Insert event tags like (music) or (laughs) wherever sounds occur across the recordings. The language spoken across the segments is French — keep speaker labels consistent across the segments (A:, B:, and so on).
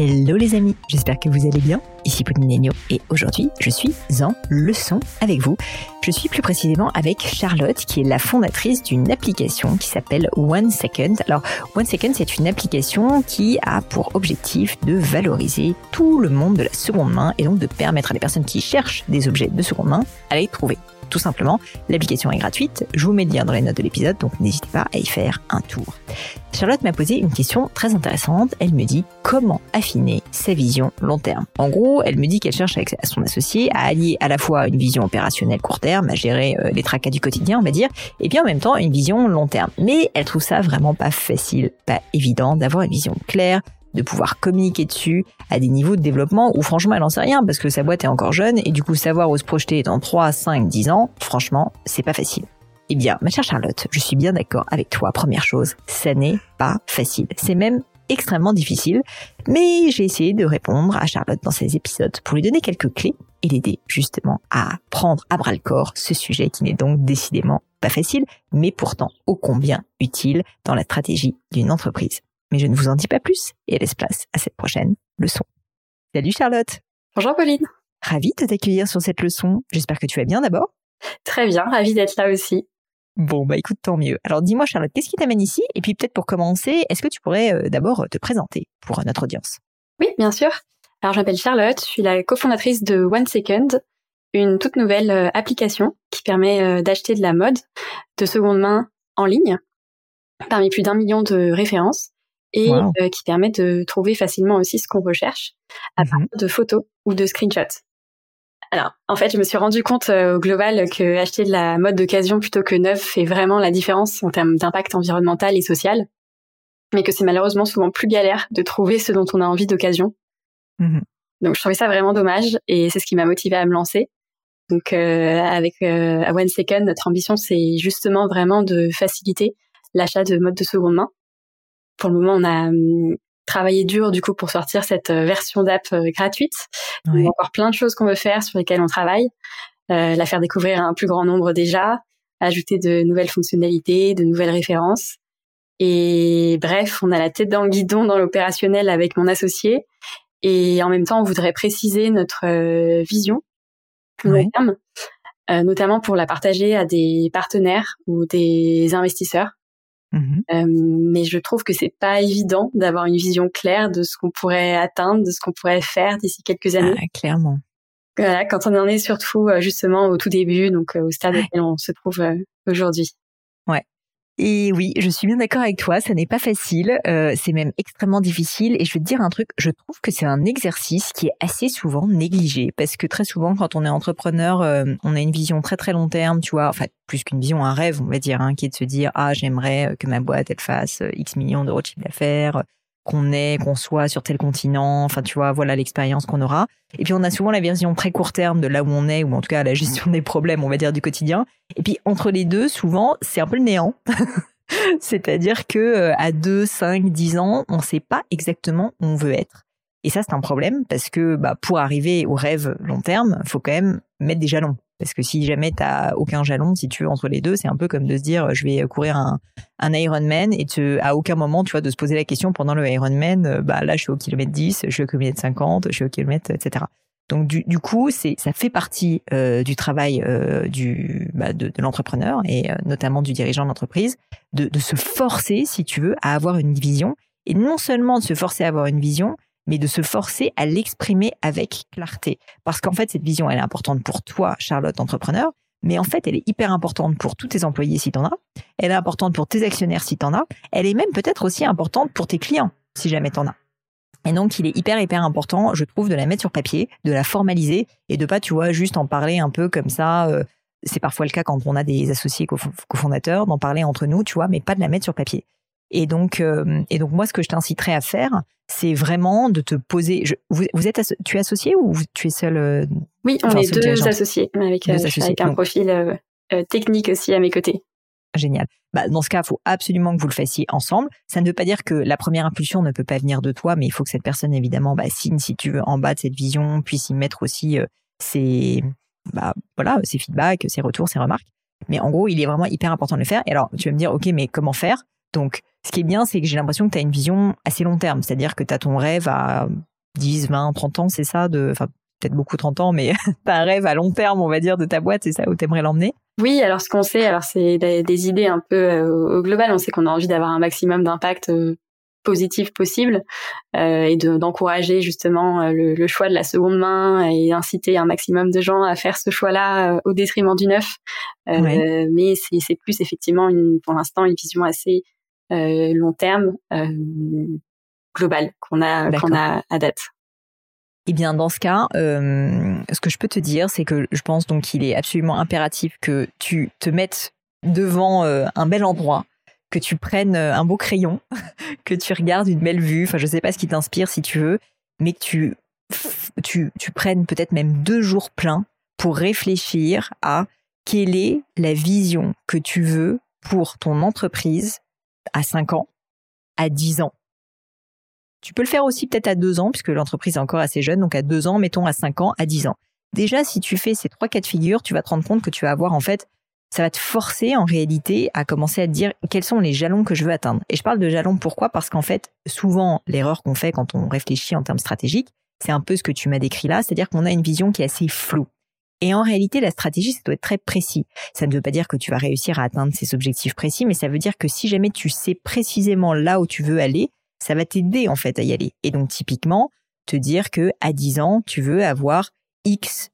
A: Hello les amis, j'espère que vous allez bien. Ici Pauline Legno et aujourd'hui je suis en leçon avec vous. Je suis plus précisément avec Charlotte qui est la fondatrice d'une application qui s'appelle One Second. Alors One Second c'est une application qui a pour objectif de valoriser tout le monde de la seconde main et donc de permettre à des personnes qui cherchent des objets de seconde main à les trouver tout simplement. L'application est gratuite, je vous mets le lien dans les notes de l'épisode, donc n'hésitez pas à y faire un tour. Charlotte m'a posé une question très intéressante. Elle me dit comment affiner sa vision long terme? En gros, elle me dit qu'elle cherche avec son associé à allier à la fois une vision opérationnelle court terme, à gérer euh, les tracas du quotidien, on va dire, et bien en même temps une vision long terme. Mais elle trouve ça vraiment pas facile, pas évident d'avoir une vision claire, de pouvoir communiquer dessus à des niveaux de développement où franchement elle en sait rien parce que sa boîte est encore jeune et du coup savoir où se projeter dans 3, 5, 10 ans, franchement, c'est pas facile. Eh bien, ma chère Charlotte, je suis bien d'accord avec toi. Première chose, ça n'est pas facile. C'est même extrêmement difficile, mais j'ai essayé de répondre à Charlotte dans ces épisodes pour lui donner quelques clés et l'aider justement à prendre à bras le corps ce sujet qui n'est donc décidément pas facile, mais pourtant ô combien utile dans la stratégie d'une entreprise. Mais je ne vous en dis pas plus et laisse place à cette prochaine leçon. Salut Charlotte.
B: Bonjour Pauline.
A: Ravie de t'accueillir sur cette leçon. J'espère que tu vas bien d'abord.
B: Très bien, ravie d'être là aussi.
A: Bon, bah écoute, tant mieux. Alors dis-moi Charlotte, qu'est-ce qui t'amène ici? Et puis peut-être pour commencer, est-ce que tu pourrais euh, d'abord te présenter pour notre audience?
B: Oui, bien sûr. Alors je m'appelle Charlotte, je suis la cofondatrice de One Second, une toute nouvelle euh, application qui permet euh, d'acheter de la mode de seconde main en ligne parmi plus d'un million de références et euh, qui permet de trouver facilement aussi ce qu'on recherche à mhm. partir de photos ou de screenshots. Alors, en fait, je me suis rendu compte euh, au global que acheter de la mode d'occasion plutôt que neuve fait vraiment la différence en termes d'impact environnemental et social, mais que c'est malheureusement souvent plus galère de trouver ce dont on a envie d'occasion. Mhm. Donc, je trouvais ça vraiment dommage et c'est ce qui m'a motivé à me lancer. Donc, euh, avec euh, One Second, notre ambition, c'est justement vraiment de faciliter l'achat de mode de seconde main pour le moment, on a travaillé dur du coup pour sortir cette euh, version d'app euh, gratuite. Il y a encore plein de choses qu'on veut faire sur lesquelles on travaille. Euh, la faire découvrir à un plus grand nombre déjà, ajouter de nouvelles fonctionnalités, de nouvelles références. Et bref, on a la tête dans le guidon dans l'opérationnel avec mon associé. Et en même temps, on voudrait préciser notre euh, vision terme, notamment pour la partager à des partenaires ou des investisseurs Mmh euh, mais je trouve que c'est pas évident d'avoir une vision claire de ce qu'on pourrait atteindre, de ce qu'on pourrait faire d'ici quelques années.
A: Ah, clairement.
B: Voilà, quand on en est surtout euh, justement au tout début, donc euh, au stade auquel on se trouve aujourd'hui.
A: Et oui, je suis bien d'accord avec toi, ça n'est pas facile, euh, c'est même extrêmement difficile. Et je vais te dire un truc, je trouve que c'est un exercice qui est assez souvent négligé, parce que très souvent, quand on est entrepreneur, euh, on a une vision très très long terme, tu vois, enfin plus qu'une vision, un rêve, on va dire, hein, qui est de se dire ah j'aimerais que ma boîte elle fasse euh, X millions d'euros de chiffre d'affaires, qu'on est, qu'on soit sur tel continent, enfin tu vois, voilà l'expérience qu'on aura. Et puis on a souvent la vision très court terme de là où on est, ou en tout cas la gestion des problèmes, on va dire, du quotidien. Et puis entre les deux, souvent, c'est un peu le néant. (laughs) C'est-à-dire que euh, à 2, 5, 10 ans, on ne sait pas exactement où on veut être. Et ça, c'est un problème parce que bah, pour arriver au rêve long terme, faut quand même mettre des jalons. Parce que si jamais t'as aucun jalon, si tu veux, entre les deux, c'est un peu comme de se dire, je vais courir un, un Ironman et te, à aucun moment, tu vois, de se poser la question pendant le Ironman, euh, bah là, je suis au kilomètre 10, je suis au kilomètre 50, je suis au kilomètre, etc. Donc du, du coup, c'est ça fait partie euh, du travail euh, du bah, de, de l'entrepreneur et euh, notamment du dirigeant d'entreprise de, de se forcer, si tu veux, à avoir une vision et non seulement de se forcer à avoir une vision, mais de se forcer à l'exprimer avec clarté. Parce qu'en fait, cette vision, elle est importante pour toi, Charlotte, entrepreneur, mais en fait, elle est hyper importante pour tous tes employés si tu en as, elle est importante pour tes actionnaires si tu en as, elle est même peut-être aussi importante pour tes clients si jamais tu en as. Et donc, il est hyper, hyper important, je trouve, de la mettre sur papier, de la formaliser et de pas, tu vois, juste en parler un peu comme ça. Euh, c'est parfois le cas quand on a des associés cofondateurs, d'en parler entre nous, tu vois, mais pas de la mettre sur papier. Et donc, euh, et donc moi, ce que je t'inciterais à faire, c'est vraiment de te poser. Je, vous, êtes, tu es associé ou tu es seul euh,
B: Oui, on est deux associés, avec, avec un profil technique aussi à mes côtés.
A: Génial. Bah, dans ce cas, il faut absolument que vous le fassiez ensemble. Ça ne veut pas dire que la première impulsion ne peut pas venir de toi, mais il faut que cette personne, évidemment, bah, signe, si tu veux, en bas de cette vision, puisse y mettre aussi euh, ses, bah, voilà, ses feedbacks, ses retours, ses remarques. Mais en gros, il est vraiment hyper important de le faire. Et alors, tu vas me dire, OK, mais comment faire? Donc, ce qui est bien, c'est que j'ai l'impression que tu as une vision assez long terme. C'est-à-dire que tu as ton rêve à 10, 20, 30 ans, c'est ça de, enfin, peut-être beaucoup 30 ans, mais (laughs) tu as un rêve à long terme, on va dire, de ta boîte, c'est ça où tu aimerais l'emmener?
B: Oui, alors ce qu'on sait, alors c'est des, idées un peu euh, au global. On sait qu'on a envie d'avoir un maximum d'impact euh, positif possible euh, et d'encourager justement le, choix de la seconde main et inciter un maximum de gens à faire ce choix-là au détriment du neuf. Mais c'est plus effectivement une, pour l'instant une vision assez long terme qu'on a qu'on a à date.
A: Eh bien, dans ce cas, euh, ce que je peux te dire, c'est que je pense donc qu'il est absolument impératif que tu te mettes devant euh, un bel endroit, que tu prennes euh, un beau crayon, (laughs) que tu regardes une belle vue. Enfin, je sais pas ce qui t'inspire si tu veux, mais que tu tu, tu prennes peut-être même deux jours pleins pour réfléchir à quelle est la vision que tu veux pour ton entreprise à 5 ans, à 10 ans, tu peux le faire aussi peut-être à deux ans, puisque l'entreprise est encore assez jeune, donc à deux ans, mettons à cinq ans, à dix ans. Déjà, si tu fais ces trois cas de figure, tu vas te rendre compte que tu vas avoir en fait, ça va te forcer en réalité à commencer à te dire quels sont les jalons que je veux atteindre. Et je parle de jalons pourquoi? Parce qu'en fait, souvent, l'erreur qu'on fait quand on réfléchit en termes stratégiques, c'est un peu ce que tu m'as décrit là, c'est-à-dire qu'on a une vision qui est assez floue. Et en réalité, la stratégie, ça doit être très précis. Ça ne veut pas dire que tu vas réussir à atteindre ces objectifs précis, mais ça veut dire que si jamais tu sais précisément là où tu veux aller, ça va t'aider en fait à y aller. Et donc typiquement, te dire que à 10 ans, tu veux avoir X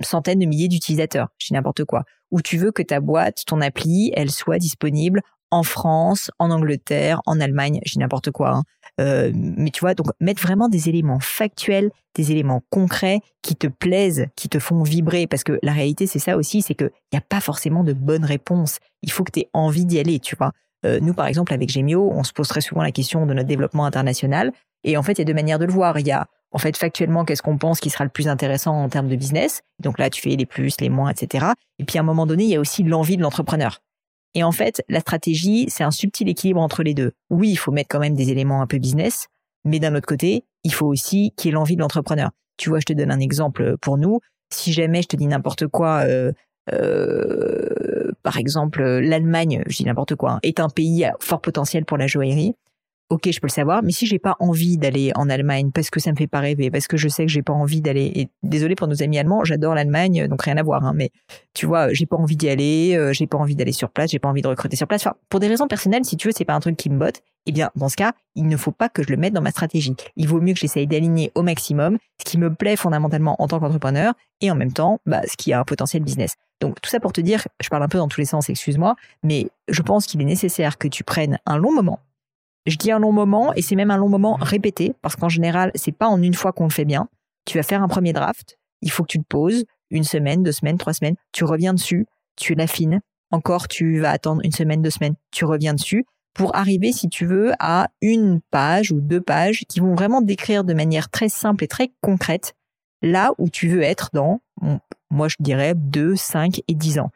A: centaines de milliers d'utilisateurs, je n'importe quoi, ou tu veux que ta boîte, ton appli, elle soit disponible en France, en Angleterre, en Allemagne, j'ai n'importe quoi. Hein. Euh, mais tu vois, donc mettre vraiment des éléments factuels, des éléments concrets qui te plaisent, qui te font vibrer, parce que la réalité c'est ça aussi, c'est qu'il n'y a pas forcément de bonnes réponses. Il faut que tu aies envie d'y aller, tu vois. Euh, nous, par exemple, avec Gemio, on se pose très souvent la question de notre développement international. Et en fait, il y a deux manières de le voir. Il y a, en fait, factuellement, qu'est-ce qu'on pense qui sera le plus intéressant en termes de business. Donc là, tu fais les plus, les moins, etc. Et puis, à un moment donné, il y a aussi l'envie de l'entrepreneur. Et en fait, la stratégie, c'est un subtil équilibre entre les deux. Oui, il faut mettre quand même des éléments un peu business, mais d'un autre côté, il faut aussi qu'il y ait l'envie de l'entrepreneur. Tu vois, je te donne un exemple pour nous. Si jamais je te dis n'importe quoi, euh, euh, par exemple, l'Allemagne, je dis n'importe quoi, hein, est un pays à fort potentiel pour la joaillerie ok, je peux le savoir, mais si j'ai pas envie d'aller en Allemagne parce que ça me fait pas rêver, parce que je sais que j'ai pas envie d'aller, et désolé pour nos amis allemands, j'adore l'Allemagne, donc rien à voir, hein, mais tu vois, j'ai pas envie d'y aller, euh, j'ai pas envie d'aller sur place, j'ai pas envie de recruter sur place. Enfin, pour des raisons personnelles, si tu veux, c'est pas un truc qui me botte. Eh bien, dans ce cas, il ne faut pas que je le mette dans ma stratégie. Il vaut mieux que j'essaye d'aligner au maximum ce qui me plaît fondamentalement en tant qu'entrepreneur et en même temps, bah, ce qui a un potentiel business. Donc, tout ça pour te dire, je parle un peu dans tous les sens, excuse-moi, mais je pense qu'il est nécessaire que tu prennes un long moment je dis un long moment et c'est même un long moment répété parce qu'en général, c'est pas en une fois qu'on le fait bien. Tu vas faire un premier draft, il faut que tu te poses une semaine, deux semaines, trois semaines, tu reviens dessus, tu l'affines. Encore, tu vas attendre une semaine, deux semaines, tu reviens dessus pour arriver, si tu veux, à une page ou deux pages qui vont vraiment décrire de manière très simple et très concrète là où tu veux être dans, moi je dirais, deux, cinq et dix ans.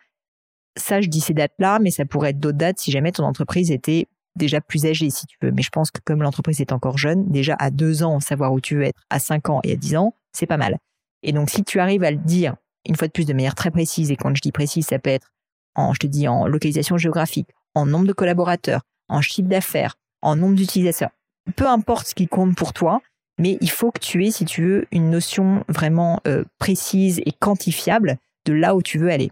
A: Ça, je dis ces dates-là, mais ça pourrait être d'autres dates si jamais ton entreprise était déjà plus âgé, si tu veux. Mais je pense que comme l'entreprise est encore jeune, déjà à deux ans, savoir où tu veux être, à cinq ans et à dix ans, c'est pas mal. Et donc, si tu arrives à le dire, une fois de plus, de manière très précise, et quand je dis précise, ça peut être en, je te dis, en localisation géographique, en nombre de collaborateurs, en chiffre d'affaires, en nombre d'utilisateurs, peu importe ce qui compte pour toi, mais il faut que tu aies, si tu veux, une notion vraiment précise et quantifiable de là où tu veux aller.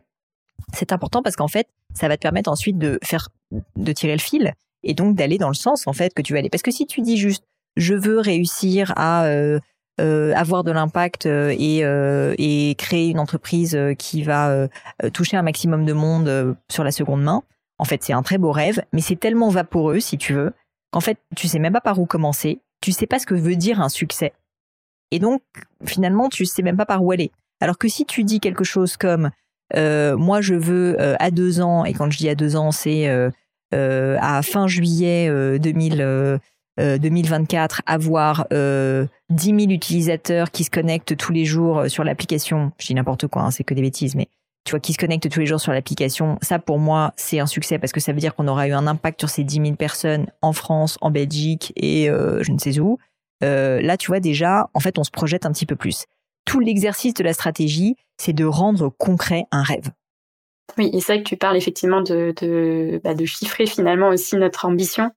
A: C'est important parce qu'en fait, ça va te permettre ensuite de faire, de tirer le fil et donc d'aller dans le sens en fait que tu veux aller. Parce que si tu dis juste, je veux réussir à euh, euh, avoir de l'impact euh, et, et créer une entreprise qui va toucher un maximum de monde sur la seconde main, en fait, c'est un très beau rêve, mais c'est tellement vaporeux, si tu veux, qu'en fait, tu sais même pas par où commencer, tu sais pas ce que veut dire un succès. Et donc, finalement, tu sais même pas par où aller. Alors que si tu dis quelque chose comme moi, je veux à deux ans, et quand je dis à deux ans, c'est à fin juillet 2024, avoir 10 000 utilisateurs qui se connectent tous les jours sur l'application. Je dis n'importe quoi, hein, c'est que des bêtises, mais tu vois, qui se connectent tous les jours sur l'application. Ça, pour moi, c'est un succès parce que ça veut dire qu'on aura eu un impact sur ces 10 000 personnes en France, en Belgique et je ne sais où. là, tu vois, déjà, en fait, on se projette un petit peu plus tout l'exercice de la stratégie, c'est de rendre concret un rêve.
B: Oui, et c'est vrai que tu parles effectivement de, de, bah, de chiffrer finalement aussi notre ambition.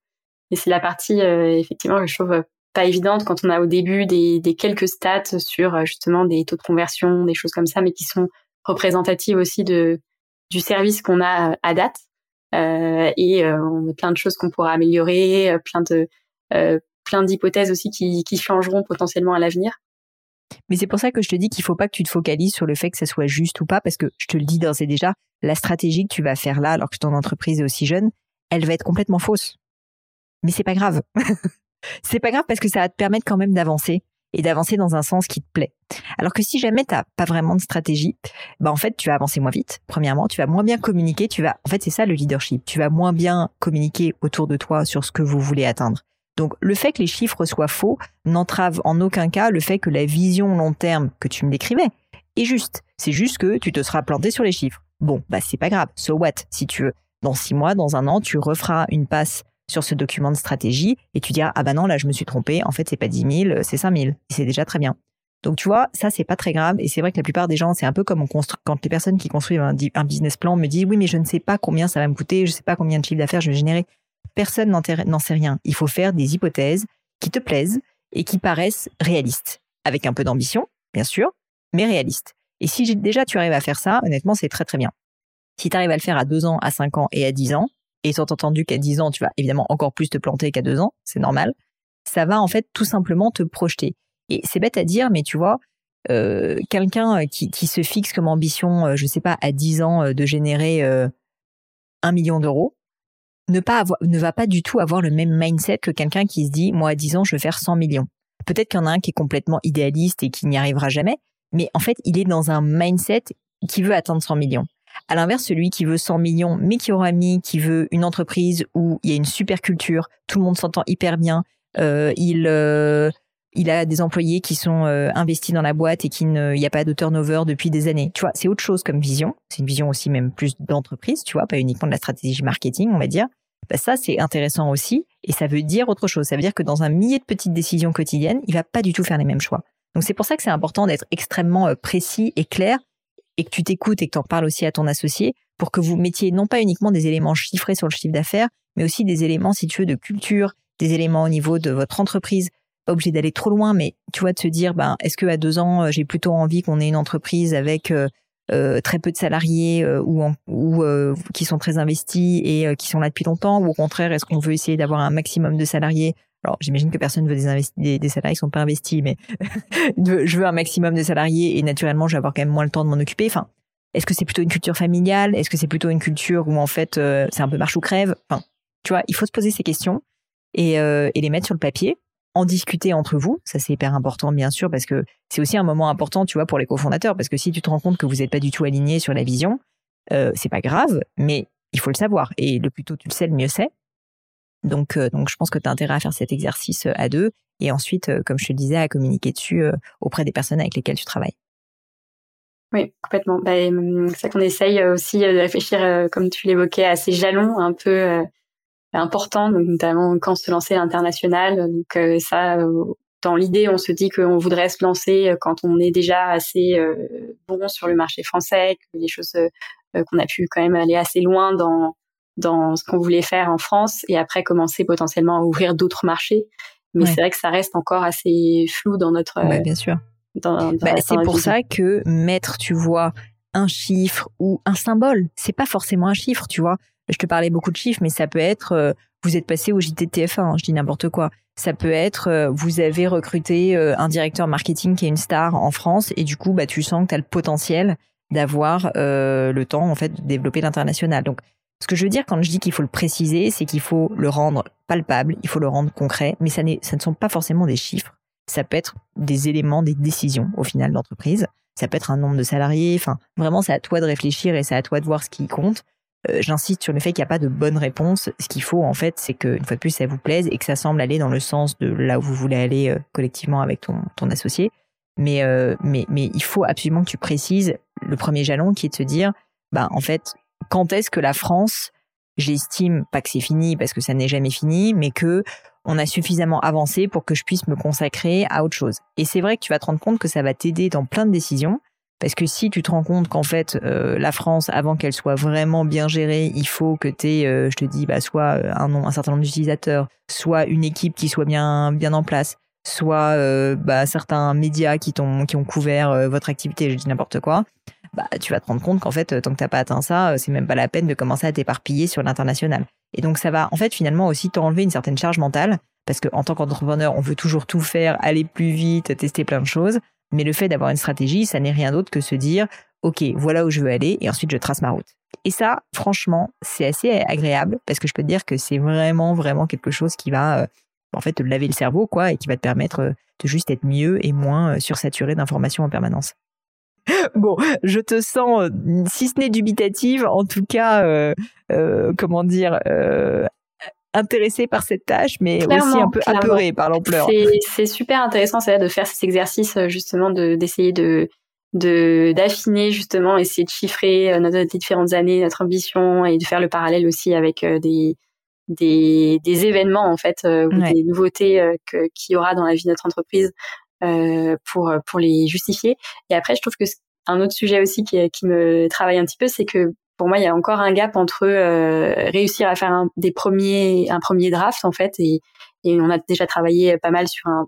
B: Et c'est la partie, euh, effectivement, je trouve pas évidente quand on a au début des, des, quelques stats sur euh, justement des taux de conversion, des choses comme ça, mais qui sont représentatives aussi de, du service qu'on a à date. Euh, et euh, on a plein de choses qu'on pourra améliorer, plein de plein d'hypothèses aussi qui, qui changeront potentiellement à l'avenir.
A: Mais c'est pour ça que je te dis qu'il faut pas que tu te focalises sur le fait que ça soit juste ou pas, parce que je te le dis d'ores et déjà, la stratégie que tu vas faire là, alors que ton entreprise est aussi jeune, elle va être complètement fausse. Mais c'est pas grave. (laughs) c'est pas grave parce que ça va te permettre quand même d'avancer et d'avancer dans un sens qui te plaît. Alors que si jamais t'as pas vraiment de stratégie, bah en fait tu vas avancer moins vite. Premièrement, tu vas moins bien communiquer. Tu vas, en fait c'est ça le leadership. Tu vas moins bien communiquer autour de toi sur ce que vous voulez atteindre. Donc le fait que les chiffres soient faux n'entrave en aucun cas le fait que la vision long terme que tu me décrivais est juste. C'est juste que tu te seras planté sur les chiffres. Bon, bah c'est pas grave. So what, si tu veux. Dans six mois, dans un an, tu referas une passe sur ce document de stratégie et tu diras ah bah non là je me suis trompé. En fait c'est pas 10 000, c'est 5 000. Et c'est déjà très bien. Donc tu vois, ça c'est pas très grave et c'est vrai que la plupart des gens, c'est un peu comme on construit quand les personnes qui construisent un, business plan me disent oui mais je ne sais pas combien ça va me coûter, je sais pas combien de chiffre d'affaires je vais générer. Personne n'en sait rien. Il faut faire des hypothèses qui te plaisent et qui paraissent réalistes. Avec un peu d'ambition, bien sûr, mais réalistes. Et si déjà tu arrives à faire ça, honnêtement, c'est très très bien. Si tu arrives à le faire à 2 ans, à 5 ans et à 10 ans, et étant entendu qu'à 10 ans, tu vas évidemment encore plus te planter qu'à 2 ans, c'est normal, ça va en fait tout simplement te projeter. Et c'est bête à dire, mais tu vois, euh, quelqu'un qui, qui, se fixe comme ambition, euh, je sais pas, à 10 ans euh, de générer euh, un million d'euros, ne, pas avoir, ne va pas du tout avoir le même mindset que quelqu'un qui se dit, moi à 10 ans, je veux faire 100 millions. Peut-être qu'il y en a un qui est complètement idéaliste et qui n'y arrivera jamais, mais en fait, il est dans un mindset qui veut atteindre 100 millions. À l'inverse, celui qui veut 100 millions, mais qui aura mis, qui veut une entreprise où il y a une super culture, tout le monde s'entend hyper bien, euh, il, euh, il a des employés qui sont euh, investis dans la boîte et qu'il n'y a pas de turnover depuis des années. Tu vois, c'est autre chose comme vision. C'est une vision aussi même plus d'entreprise, tu vois, pas uniquement de la stratégie marketing, on va dire. Bah ça, c'est intéressant aussi. Et ça veut dire autre chose. Ça veut dire que dans un millier de petites décisions quotidiennes, il va pas du tout faire les mêmes choix. Donc c'est pour ça que c'est important d'être extrêmement euh, précis et clair et que tu t'écoutes et que tu en parles aussi à ton associé pour que vous mettiez non pas uniquement des éléments chiffrés sur le chiffre d'affaires, mais aussi des éléments, si tu veux, de culture, des éléments au niveau de votre entreprise, obligé d'aller trop loin, mais tu vois, de se dire, ben, est-ce que à deux ans, euh, j'ai plutôt envie qu'on ait une entreprise avec euh, euh, très peu de salariés ou, ou qui sont très investis et qui sont là depuis longtemps, ou au contraire, est-ce qu'on veut essayer d'avoir un maximum de salariés? Alors, j'imagine que personne ne veut des, des, salariés qui sont pas investis, mais (laughs) je veux un maximum de salariés et naturellement, je vais avoir quand même moins le temps de m'en occuper. Enfin, est-ce que c'est plutôt une culture familiale? Est-ce que c'est plutôt une culture où en fait c'est un peu marche ou crève? Enfin, tu vois, il faut se poser ces questions et, et les mettre sur le papier en discuter entre vous. Ça, c'est hyper important, bien sûr, parce que c'est aussi un moment important, tu vois, pour les cofondateurs, parce que si tu te rends compte que vous n'êtes pas du tout aligné sur la vision, euh, c'est pas grave, mais il faut le savoir. Et le plus tôt tu le sais, le mieux c'est. Donc, euh, donc, je pense que tu as intérêt à faire cet exercice euh, à deux, et ensuite, comme je te disais, à communiquer dessus auprès des personnes avec lesquelles tu travailles.
B: Oui, complètement. Bah, hum, c'est ça qu'on essaye aussi de réfléchir, comme tu l'évoquais, à ces jalons un peu important, donc notamment quand se lancer à l'international. Donc euh, ça, euh, dans l'idée, on se dit qu'on voudrait se lancer euh, quand on est déjà assez bon sur le marché français, que les choses qu'on a pu quand même aller assez loin dans dans ce qu'on voulait faire en France et après commencer potentiellement à ouvrir d'autres marchés. mais c'est vrai que ça reste encore assez flou dans notre.
A: Bah, bien sûr. Bah, c'est pour ça que mettre, tu vois, un chiffre ou un symbole, c'est pas forcément un chiffre, tu vois. Je te parlais beaucoup de chiffres, mais ça peut être euh, vous êtes passé au JTTF1, hein, je dis n'importe quoi. Ça peut être euh, vous avez recruté euh, un directeur marketing qui est une star en France et du coup bah tu sens que tu as le potentiel d'avoir le temps en fait de développer l'international. Donc ce que je veux dire quand je dis qu'il faut le préciser, c'est qu'il faut le rendre palpable, il faut le rendre concret, mais ça, ça ne sont pas forcément des chiffres. Ça peut être des éléments, des décisions au final d'entreprise. Ça peut être un nombre de salariés. Enfin, vraiment, c'est à toi de réfléchir et c'est à toi de voir ce qui compte. Euh, j'insiste sur le fait qu'il n'y a pas de bonne réponse. Ce qu'il faut, en fait, c'est qu'une fois de plus, ça vous plaise et que ça semble aller dans le sens de là où vous voulez aller euh, collectivement avec ton, ton associé. Mais, euh, mais, mais il faut absolument que tu précises le premier jalon qui est de se dire, bah, en fait, quand est-ce que la France, j'estime pas que c'est fini parce que ça n'est jamais fini, mais que on a suffisamment avancé pour que je puisse me consacrer à autre chose. Et c'est vrai que tu vas te rendre compte que ça va t'aider dans plein de décisions. Parce que si tu te rends compte qu'en fait, euh, la France, avant qu'elle soit vraiment bien gérée, il faut que tu aies, euh, je te dis, bah, soit euh, un, un certain nombre d'utilisateurs, soit une équipe qui soit bien, bien en place, soit bah, certains médias qui, ont, qui ont couvert votre activité, je dis n'importe quoi, bah, tu vas te rendre compte qu'en fait, tant que t'as pas atteint ça, c'est même pas la peine de commencer à t'éparpiller sur l'international. Et donc, ça va, en fait, finalement aussi t'enlever une certaine charge mentale, parce qu'en tant qu'entrepreneur, on veut toujours tout faire, aller plus vite, tester plein de choses. Mais le fait d'avoir une stratégie, ça n'est rien d'autre que se dire, OK, voilà où je veux aller et ensuite je trace ma route. Et ça, franchement, c'est assez agréable parce que je peux te dire que c'est vraiment, vraiment quelque chose qui va, euh, en fait, te laver le cerveau, quoi, et qui va te permettre euh, de juste être mieux et moins euh, sursaturé d'informations en permanence. (laughs) Bon, je te sens, si ce n'est dubitative, en tout cas, comment dire, intéressé par cette tâche, mais aussi un peu apeuré par l'ampleur.
B: C'est super intéressant, c'est de faire cet exercice euh, justement de d'essayer de de d'affiner justement, essayer de chiffrer euh, notre différentes années, notre ambition et de faire le parallèle aussi avec euh, des des, des événements en fait ou des nouveautés qu'il y aura dans la vie de notre entreprise pour pour les justifier. Et après, je trouve que un autre sujet aussi qui, qui me travaille un petit peu, c'est que pour moi, il y a encore un gap entre euh, réussir à faire un, des premiers, un premier draft en fait, et, et, on a déjà travaillé pas mal sur un,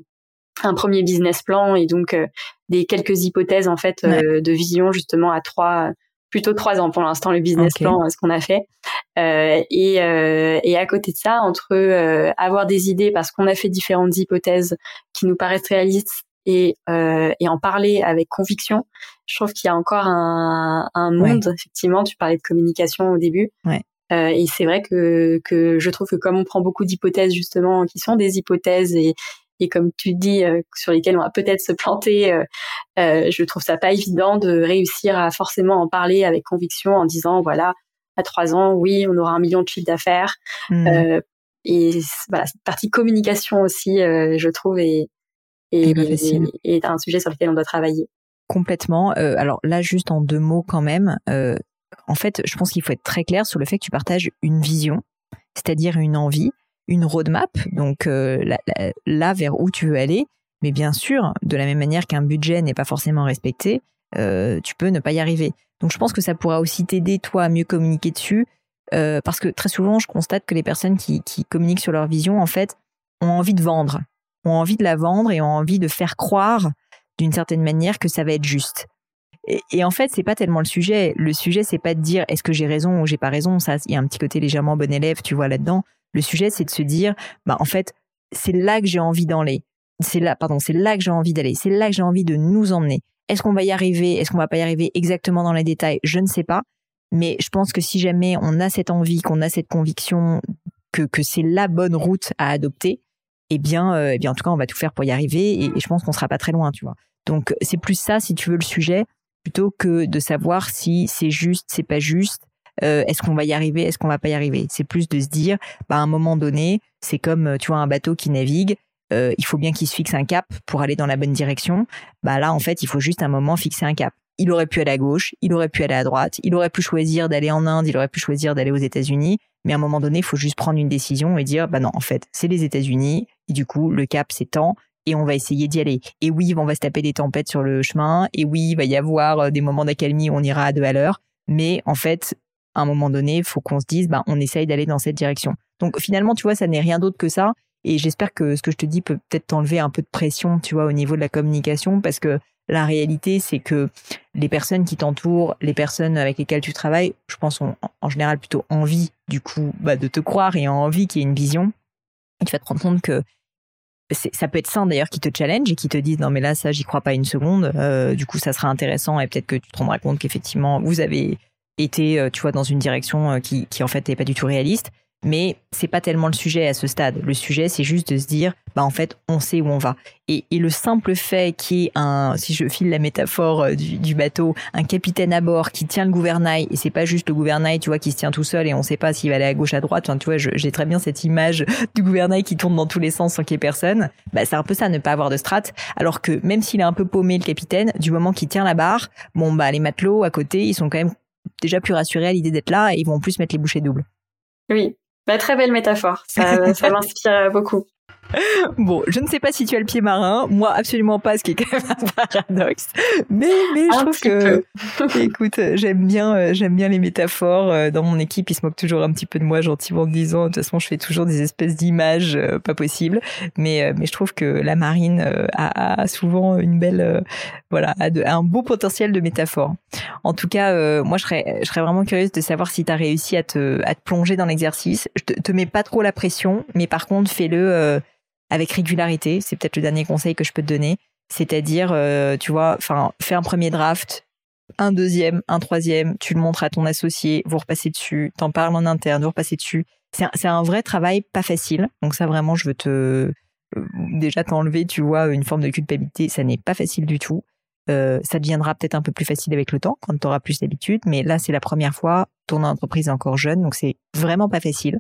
B: un premier business plan et donc euh, des quelques hypothèses en fait euh, de vision justement à trois, plutôt trois ans pour l'instant le business plan, ce qu'on a fait. et, et à côté de ça, entre avoir des idées parce qu'on a fait différentes hypothèses qui nous paraissent réalistes et, euh, et en parler avec conviction, je trouve qu'il y a encore un, un monde. Effectivement, tu parlais de communication au début.
A: Ouais.
B: Euh, et c'est vrai que, que je trouve que comme on prend beaucoup d'hypothèses justement qui sont des hypothèses et, et comme tu dis euh, sur lesquelles on va peut-être se planter, euh, euh, je trouve ça pas évident de réussir à forcément en parler avec conviction en disant voilà à trois ans oui on aura un million de chiffres d'affaires mmh. euh, et voilà cette partie communication aussi je trouve est, et, et, un sujet sur lequel on doit travailler.
A: Complètement. Euh, alors là, juste en deux mots quand même. Euh, en fait, je pense qu'il faut être très clair sur le fait que tu partages une vision, c'est-à-dire une envie, une roadmap, donc euh, là, vers où tu veux aller. Mais bien sûr, de la même manière qu'un budget n'est pas forcément respecté, tu peux ne pas y arriver. Donc je pense que ça pourra aussi t'aider toi à mieux communiquer dessus, parce que très souvent, je constate que les personnes qui, qui communiquent sur leur vision, en fait, ont envie de vendre ont envie de la vendre et ont envie de faire croire d'une certaine manière que ça va être juste. Et, en fait, c'est pas tellement le sujet. Le sujet, c'est pas de dire est-ce que j'ai raison ou j'ai pas raison? Ça, il y a un petit côté légèrement bon élève, tu vois là-dedans. Le sujet, c'est de se dire, bah en fait, c'est là que j'ai envie d'aller. C'est là, pardon, c'est là que j'ai envie d'aller. C'est là que j'ai envie de nous emmener. Est-ce qu'on va y arriver? Est-ce qu'on va pas y arriver exactement dans les détails? Je ne sais pas. Mais je pense que si jamais on a cette envie, qu'on a cette conviction que, que c'est la bonne route à adopter, eh bien, euh, eh bien, en tout cas, on va tout faire pour y arriver et, je pense qu'on sera pas très loin, tu vois. Donc, c'est plus ça, si tu veux, le sujet, plutôt que de savoir si c'est juste, c'est pas juste. Euh, est-ce qu'on va y arriver, est-ce qu'on va pas y arriver C'est plus de se dire, bah, à un moment donné, c'est comme, euh, tu vois, un bateau qui navigue. il faut bien qu'il se fixe un cap pour aller dans la bonne direction. Bah là, en fait, il faut juste un moment fixer un cap. Il aurait pu aller à gauche, il aurait pu aller à droite, il aurait pu choisir d'aller en Inde, il aurait pu choisir d'aller aux États-Unis. Mais à un moment donné, il faut juste prendre une décision et dire, bah non, en fait, c'est les États-Unis. Et du coup, le cap s'étend et on va essayer d'y aller. Et oui, on va se taper des tempêtes sur le chemin. Et oui, il va y avoir euh, des moments d'accalmie on ira à deux à l'heure. Mais en fait, à un moment donné, il faut qu'on se dise, bah, on essaye d'aller dans cette direction. Donc finalement, tu vois, ça n'est rien d'autre que ça. Et j'espère que ce que je te dis peut peut-être t'enlever un peu de pression, tu vois, au niveau de la communication, parce que la réalité, c'est que les personnes qui t'entourent, les personnes avec lesquelles tu travailles, je pense, ont en général plutôt envie, du coup, bah, de te croire et envie qu'il y ait une vision. Et tu vas te rendre compte que ça peut être ça d'ailleurs qui te challenge et qui te disent non mais là ça j'y crois pas une seconde euh, du coup ça sera intéressant et peut-être que tu te rendras compte qu'effectivement vous avez été euh, tu vois dans une direction euh, qui, qui en fait n'est pas du tout réaliste mais c'est pas tellement le sujet à ce stade. Le sujet, c'est juste de se dire, bah en fait, on sait où on va. Et, le simple fait qu'il y ait un, si je file la métaphore euh, du, bateau, un capitaine à bord qui tient le gouvernail, et c'est pas juste le gouvernail, tu vois, qui se tient tout seul et on sait pas s'il va aller à gauche, à droite. Enfin, tu vois, j'ai très bien cette image du gouvernail qui tourne dans tous les sens sans qu'il y ait personne. Bah, c'est un peu ça, ne pas avoir de strat. Alors que même s'il est un peu paumé, le capitaine, du moment qu'il tient la barre, bon, bah, les matelots à côté, ils sont quand même déjà plus rassurés à l'idée d'être là et ils vont plus mettre les bouchées doubles.
B: Oui, bah, très belle métaphore, ça, ça (laughs) m'inspire beaucoup. (laughs)
A: Bon, je ne sais pas si tu as le pied marin, moi absolument pas, ce qui est quand même un paradoxe. Mais mais je trouve que, (laughs) écoute, j'aime bien euh, j'aime bien les métaphores. Euh, dans mon équipe, ils se moquent toujours un petit peu de moi, gentiment en disant, de toute façon, je fais toujours des espèces d'images euh, pas possibles. Mais mais je trouve que la marine a, souvent une belle, voilà, a, un beau potentiel de métaphore. En tout cas, moi, je serais je serais vraiment curieuse de savoir si tu as réussi à te à te plonger dans l'exercice. Je te, te mets pas trop la pression, mais par contre, fais-le avec régularité. C'est peut-être le dernier conseil que je peux te donner. C'est-à-dire, euh, tu vois, enfin, fais un premier draft, un deuxième, un troisième, tu le montres à ton associé, vous repassez dessus, t'en parles en interne, vous repassez dessus. C'est un, vrai travail pas facile. Donc ça, vraiment, je veux te euh, déjà t'enlever, tu vois, une forme de culpabilité. Ça n'est pas facile du tout. Euh, ça deviendra peut-être un peu plus facile avec le temps quand tu auras plus d'habitude, mais là c'est la première fois, ton entreprise est encore jeune, donc c'est vraiment pas facile.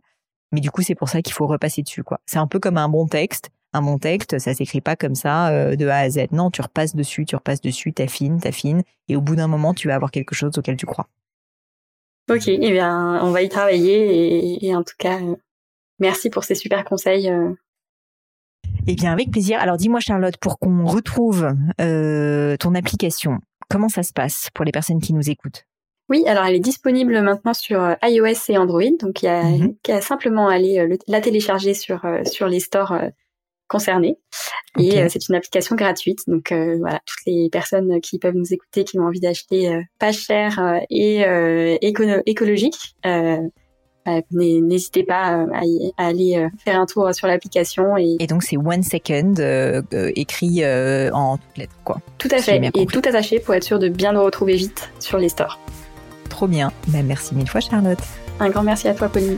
A: Mais du coup, c'est pour ça qu'il faut repasser dessus, quoi. C'est un peu comme un bon texte. Un bon texte, ça s'écrit pas comme ça euh, de A à Z. Non, tu repasses dessus, tu repasses dessus, t'affines, t'affines, et au bout d'un moment, tu vas avoir quelque chose auquel tu crois.
B: Ok, eh bien, on va y travailler et, en tout cas, euh, merci pour ces super conseils. Euh.
A: Eh bien, avec plaisir. Alors, dis-moi, Charlotte, pour qu'on retrouve ton application, comment ça se passe pour les personnes qui nous écoutent?
B: Oui, alors elle est disponible maintenant sur euh, iOS et Android, donc il y a mhm. qu'à simplement aller euh, la télécharger sur euh, sur les stores concernés. Et c'est une application gratuite, donc voilà, toutes les personnes qui peuvent nous écouter, qui ont envie d'acheter pas cher et écologique, bah, n'hésitez pas à, aller faire un tour sur l'application. Et,
A: et donc c'est One Second écrit en toutes lettres, quoi.
B: Tout à fait, et tout attaché pour être sûr de bien nous retrouver vite sur les stores.
A: Trop bien. Ben, merci mille fois, Charlotte.
B: Un grand merci à toi, Pauline.